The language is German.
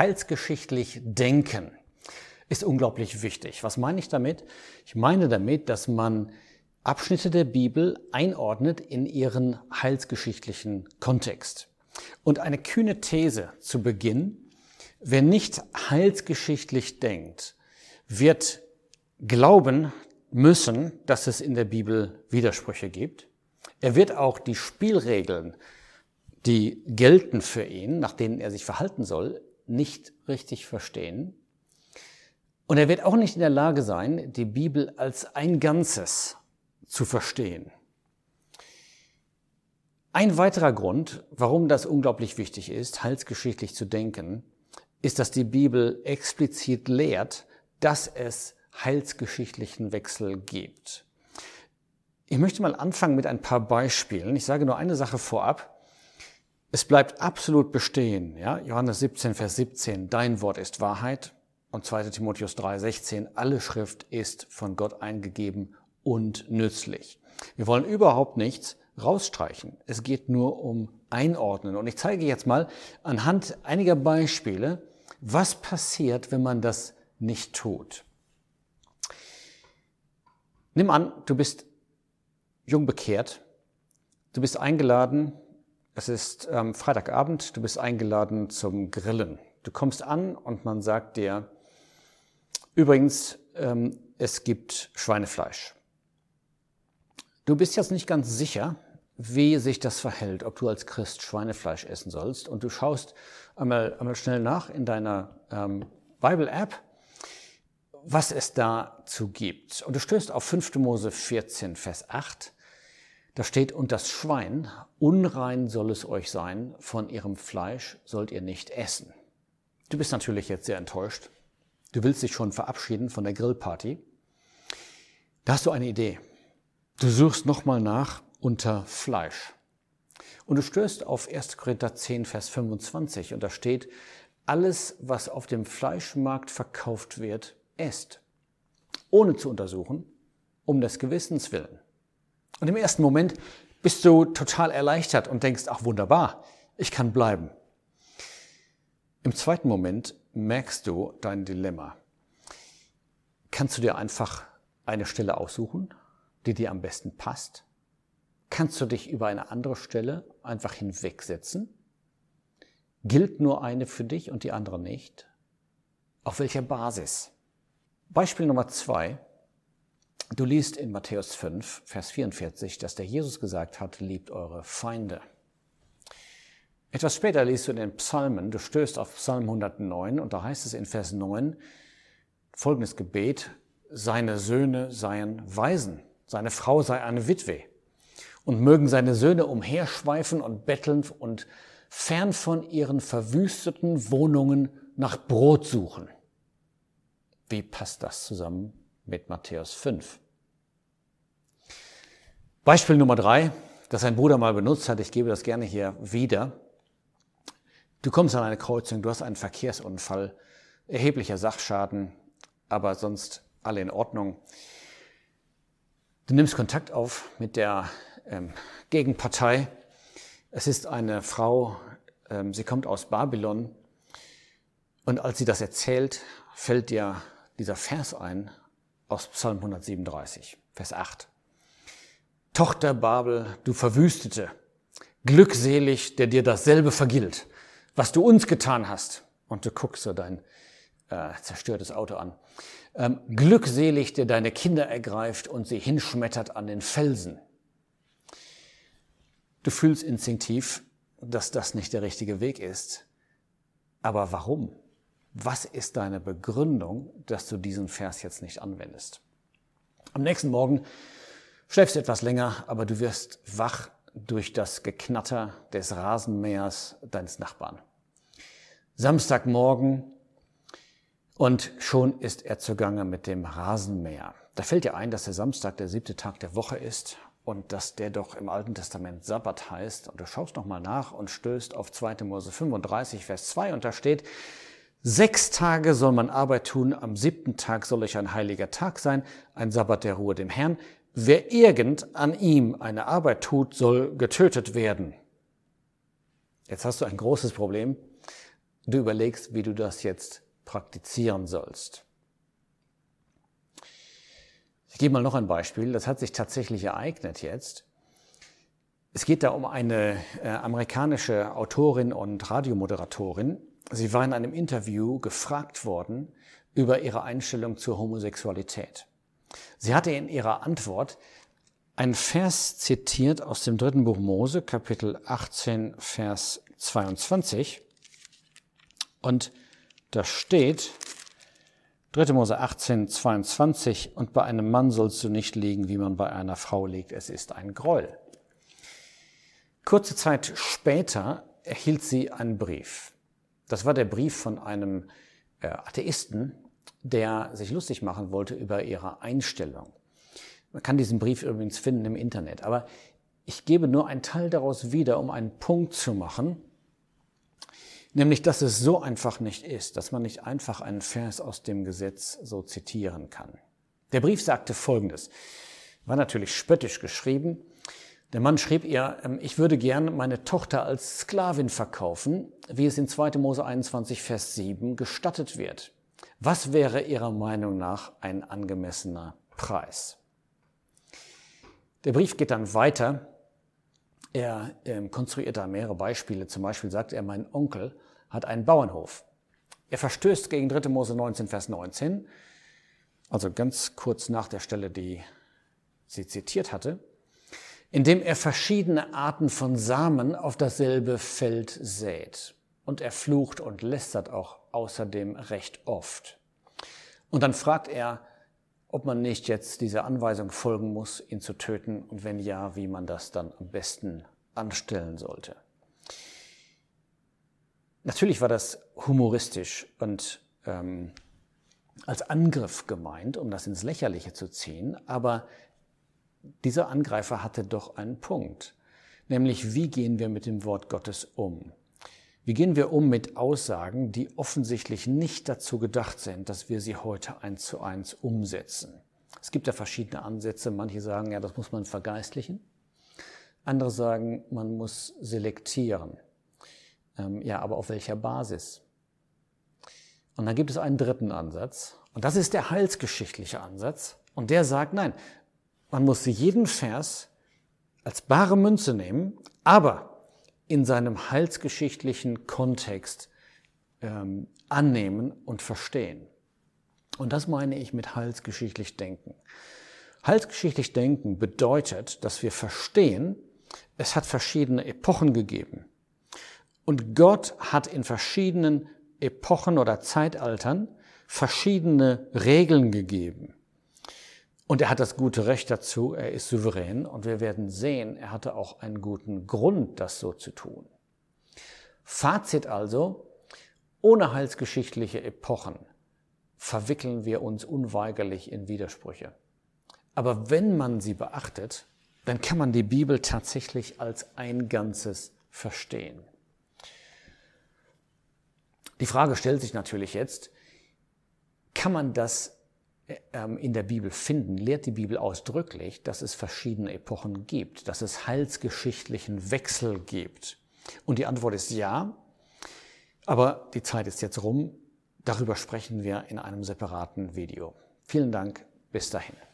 heilsgeschichtlich denken ist unglaublich wichtig. Was meine ich damit? Ich meine damit, dass man Abschnitte der Bibel einordnet in ihren heilsgeschichtlichen Kontext. Und eine kühne These zu Beginn, wer nicht heilsgeschichtlich denkt, wird glauben müssen, dass es in der Bibel Widersprüche gibt. Er wird auch die Spielregeln, die gelten für ihn, nach denen er sich verhalten soll, nicht richtig verstehen. Und er wird auch nicht in der Lage sein, die Bibel als ein Ganzes zu verstehen. Ein weiterer Grund, warum das unglaublich wichtig ist, heilsgeschichtlich zu denken, ist, dass die Bibel explizit lehrt, dass es heilsgeschichtlichen Wechsel gibt. Ich möchte mal anfangen mit ein paar Beispielen. Ich sage nur eine Sache vorab. Es bleibt absolut bestehen. Ja? Johannes 17, Vers 17, dein Wort ist Wahrheit. Und 2 Timotheus 3, 16, alle Schrift ist von Gott eingegeben und nützlich. Wir wollen überhaupt nichts rausstreichen. Es geht nur um Einordnen. Und ich zeige jetzt mal anhand einiger Beispiele, was passiert, wenn man das nicht tut. Nimm an, du bist jung bekehrt, du bist eingeladen, es ist ähm, Freitagabend, du bist eingeladen zum Grillen. Du kommst an und man sagt dir, übrigens, ähm, es gibt Schweinefleisch. Du bist jetzt nicht ganz sicher, wie sich das verhält, ob du als Christ Schweinefleisch essen sollst. Und du schaust einmal, einmal schnell nach in deiner ähm, Bible-App, was es dazu gibt. Und du stößt auf 5. Mose 14, Vers 8. Da steht, und das Schwein, unrein soll es euch sein, von ihrem Fleisch sollt ihr nicht essen. Du bist natürlich jetzt sehr enttäuscht. Du willst dich schon verabschieden von der Grillparty. Da hast du eine Idee. Du suchst nochmal nach unter Fleisch. Und du stößt auf 1. Korinther 10, Vers 25 und da steht, alles, was auf dem Fleischmarkt verkauft wird, esst, ohne zu untersuchen, um des Gewissens willen. Und im ersten Moment bist du total erleichtert und denkst, ach wunderbar, ich kann bleiben. Im zweiten Moment merkst du dein Dilemma. Kannst du dir einfach eine Stelle aussuchen die dir am besten passt? Kannst du dich über eine andere Stelle einfach hinwegsetzen? Gilt nur eine für dich und die andere nicht? Auf welcher Basis? Beispiel Nummer zwei. Du liest in Matthäus 5, Vers 44, dass der Jesus gesagt hat, liebt eure Feinde. Etwas später liest du in den Psalmen, du stößt auf Psalm 109 und da heißt es in Vers 9 folgendes Gebet, seine Söhne seien Waisen. Seine Frau sei eine Witwe. Und mögen seine Söhne umherschweifen und betteln und fern von ihren verwüsteten Wohnungen nach Brot suchen. Wie passt das zusammen mit Matthäus 5? Beispiel Nummer drei, das ein Bruder mal benutzt hat, ich gebe das gerne hier wieder. Du kommst an eine Kreuzung, du hast einen Verkehrsunfall, erheblicher Sachschaden, aber sonst alle in Ordnung. Du nimmst Kontakt auf mit der ähm, Gegenpartei. Es ist eine Frau, ähm, sie kommt aus Babylon. Und als sie das erzählt, fällt dir dieser Vers ein aus Psalm 137, Vers 8. Tochter Babel, du Verwüstete, glückselig, der dir dasselbe vergilt, was du uns getan hast. Und du guckst so dein äh, zerstörtes Auto an. Ähm, glückselig, der deine Kinder ergreift und sie hinschmettert an den Felsen. Du fühlst instinktiv, dass das nicht der richtige Weg ist. Aber warum? Was ist deine Begründung, dass du diesen Vers jetzt nicht anwendest? Am nächsten Morgen schläfst du etwas länger, aber du wirst wach durch das Geknatter des Rasenmähers deines Nachbarn. Samstagmorgen und schon ist er zugange mit dem Rasenmäher. Da fällt dir ein, dass der Samstag der siebte Tag der Woche ist und dass der doch im Alten Testament Sabbat heißt. Und du schaust nochmal nach und stößt auf 2. Mose 35, Vers 2 und da steht, Sechs Tage soll man Arbeit tun, am siebten Tag soll euch ein heiliger Tag sein, ein Sabbat der Ruhe dem Herrn. Wer irgend an ihm eine Arbeit tut, soll getötet werden. Jetzt hast du ein großes Problem. du überlegst, wie du das jetzt praktizieren sollst. Ich gebe mal noch ein Beispiel, das hat sich tatsächlich ereignet jetzt. Es geht da um eine äh, amerikanische Autorin und Radiomoderatorin. Sie war in einem Interview gefragt worden über ihre Einstellung zur Homosexualität. Sie hatte in ihrer Antwort einen Vers zitiert aus dem dritten Buch Mose, Kapitel 18, Vers 22. Und da steht, 3. Mose 18, 22, und bei einem Mann sollst du nicht liegen, wie man bei einer Frau liegt, es ist ein Groll. Kurze Zeit später erhielt sie einen Brief. Das war der Brief von einem äh, Atheisten, der sich lustig machen wollte über ihre Einstellung. Man kann diesen Brief übrigens finden im Internet, aber ich gebe nur einen Teil daraus wieder, um einen Punkt zu machen, nämlich dass es so einfach nicht ist, dass man nicht einfach einen Vers aus dem Gesetz so zitieren kann. Der Brief sagte Folgendes, war natürlich spöttisch geschrieben. Der Mann schrieb ihr, ähm, ich würde gern meine Tochter als Sklavin verkaufen, wie es in 2. Mose 21, Vers 7 gestattet wird. Was wäre Ihrer Meinung nach ein angemessener Preis? Der Brief geht dann weiter. Er ähm, konstruiert da mehrere Beispiele. Zum Beispiel sagt er, mein Onkel hat einen Bauernhof. Er verstößt gegen 3. Mose 19, Vers 19, also ganz kurz nach der Stelle, die sie zitiert hatte, indem er verschiedene Arten von Samen auf dasselbe Feld sät. Und er flucht und lästert auch außerdem recht oft. Und dann fragt er, ob man nicht jetzt dieser Anweisung folgen muss, ihn zu töten und wenn ja, wie man das dann am besten anstellen sollte. Natürlich war das humoristisch und ähm, als Angriff gemeint, um das ins Lächerliche zu ziehen, aber dieser Angreifer hatte doch einen Punkt, nämlich wie gehen wir mit dem Wort Gottes um? Wie gehen wir um mit Aussagen, die offensichtlich nicht dazu gedacht sind, dass wir sie heute eins zu eins umsetzen? Es gibt ja verschiedene Ansätze. Manche sagen, ja, das muss man vergeistlichen. Andere sagen, man muss selektieren. Ähm, ja, aber auf welcher Basis? Und dann gibt es einen dritten Ansatz. Und das ist der heilsgeschichtliche Ansatz. Und der sagt, nein, man muss jeden Vers als bare Münze nehmen, aber in seinem heilsgeschichtlichen Kontext ähm, annehmen und verstehen. Und das meine ich mit heilsgeschichtlich denken. Heilsgeschichtlich denken bedeutet, dass wir verstehen, es hat verschiedene Epochen gegeben. Und Gott hat in verschiedenen Epochen oder Zeitaltern verschiedene Regeln gegeben. Und er hat das gute Recht dazu, er ist souverän und wir werden sehen, er hatte auch einen guten Grund, das so zu tun. Fazit also, ohne heilsgeschichtliche Epochen verwickeln wir uns unweigerlich in Widersprüche. Aber wenn man sie beachtet, dann kann man die Bibel tatsächlich als ein Ganzes verstehen. Die Frage stellt sich natürlich jetzt, kann man das in der Bibel finden, lehrt die Bibel ausdrücklich, dass es verschiedene Epochen gibt, dass es heilsgeschichtlichen Wechsel gibt. Und die Antwort ist ja, aber die Zeit ist jetzt rum. Darüber sprechen wir in einem separaten Video. Vielen Dank, bis dahin.